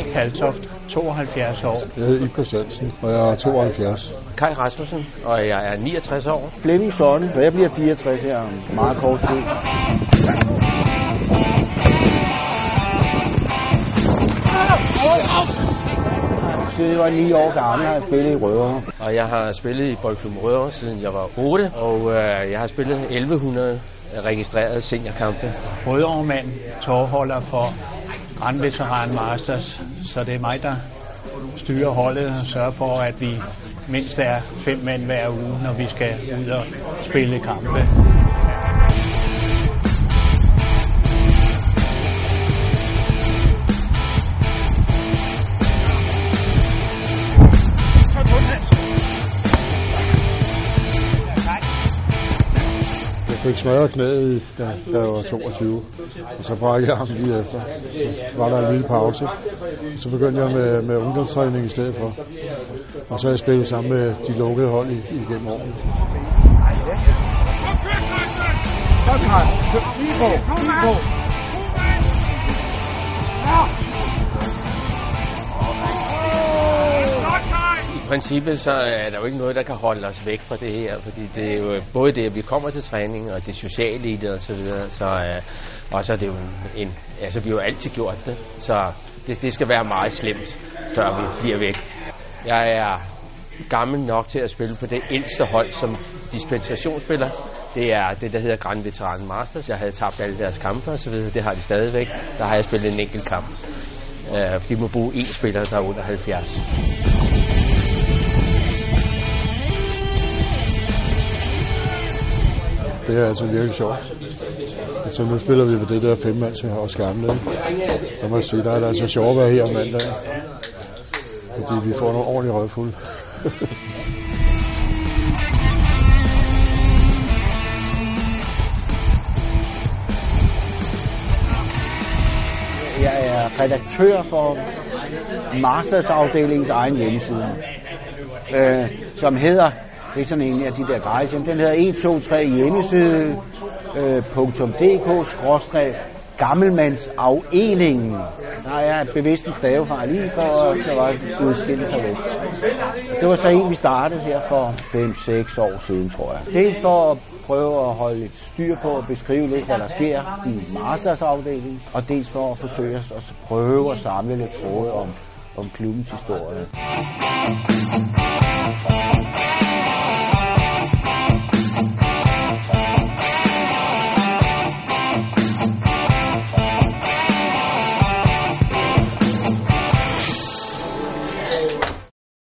Kaltoft, 72 år. Jeg hedder Ib Christiansen, og jeg er 72. Kai Rasmussen, og jeg er 69 år. Flemming Sonne, og jeg bliver 64 her om meget kort tid. Siden jeg var 9 år gammel, har jeg spillet i Rødovre. Og jeg har spillet i Boldklubben Rødovre, siden jeg var 8, og øh, jeg har spillet 1100 registrerede seniorkampe. Rødovre-mand, tårholder for brandveteran Masters, så det er mig, der styrer holdet og sørger for, at vi mindst er fem mænd hver uge, når vi skal ud og spille kampe. Fik smadret knæet, da, da jeg var 22, og så brækkede jeg ham lige efter. Så var der en lille pause. Så begyndte jeg med, med ungdomstræning i stedet for. Og så har jeg spillet sammen med de lukkede hold i, igennem årene. I princippet så er der jo ikke noget, der kan holde os væk fra det her, fordi det er jo øh, både det, at vi kommer til træning, og det sociale i det og så videre, så, øh, og så er det jo en, en, altså vi har jo altid gjort det, så det, det skal være meget slemt, før vi bliver væk. Jeg er gammel nok til at spille på det ældste hold som dispensationsspiller. Det er det, der hedder Grand Veteran Masters. Jeg havde tabt alle deres kampe og så videre. Det har de stadigvæk. Der har jeg spillet en enkelt kamp. Uh, de må bruge én spiller, der er under 70. Det er altså virkelig sjovt. Så nu spiller vi på det der femmands her også gamle. Jeg må sige, der er det altså sjovt at være her om mandag. Fordi vi får nogle ordentlige røgfulde. Jeg er redaktør for Marsas afdelingens egen hjemmeside, øh, som hedder, det er sådan en af de der gratis, den hedder 123 hjemmeside, øh, gammelmandsafeningen. Der er bevidst en stavefejl lige for, så var det skille sig væk. Det var så en, vi startede her for 5-6 år siden, tror jeg. Dels for at prøve at holde lidt styr på og beskrive lidt, hvad der sker i Marsas afdeling, og dels for at forsøge os at prøve at samle lidt tråde om, om klubbens historie.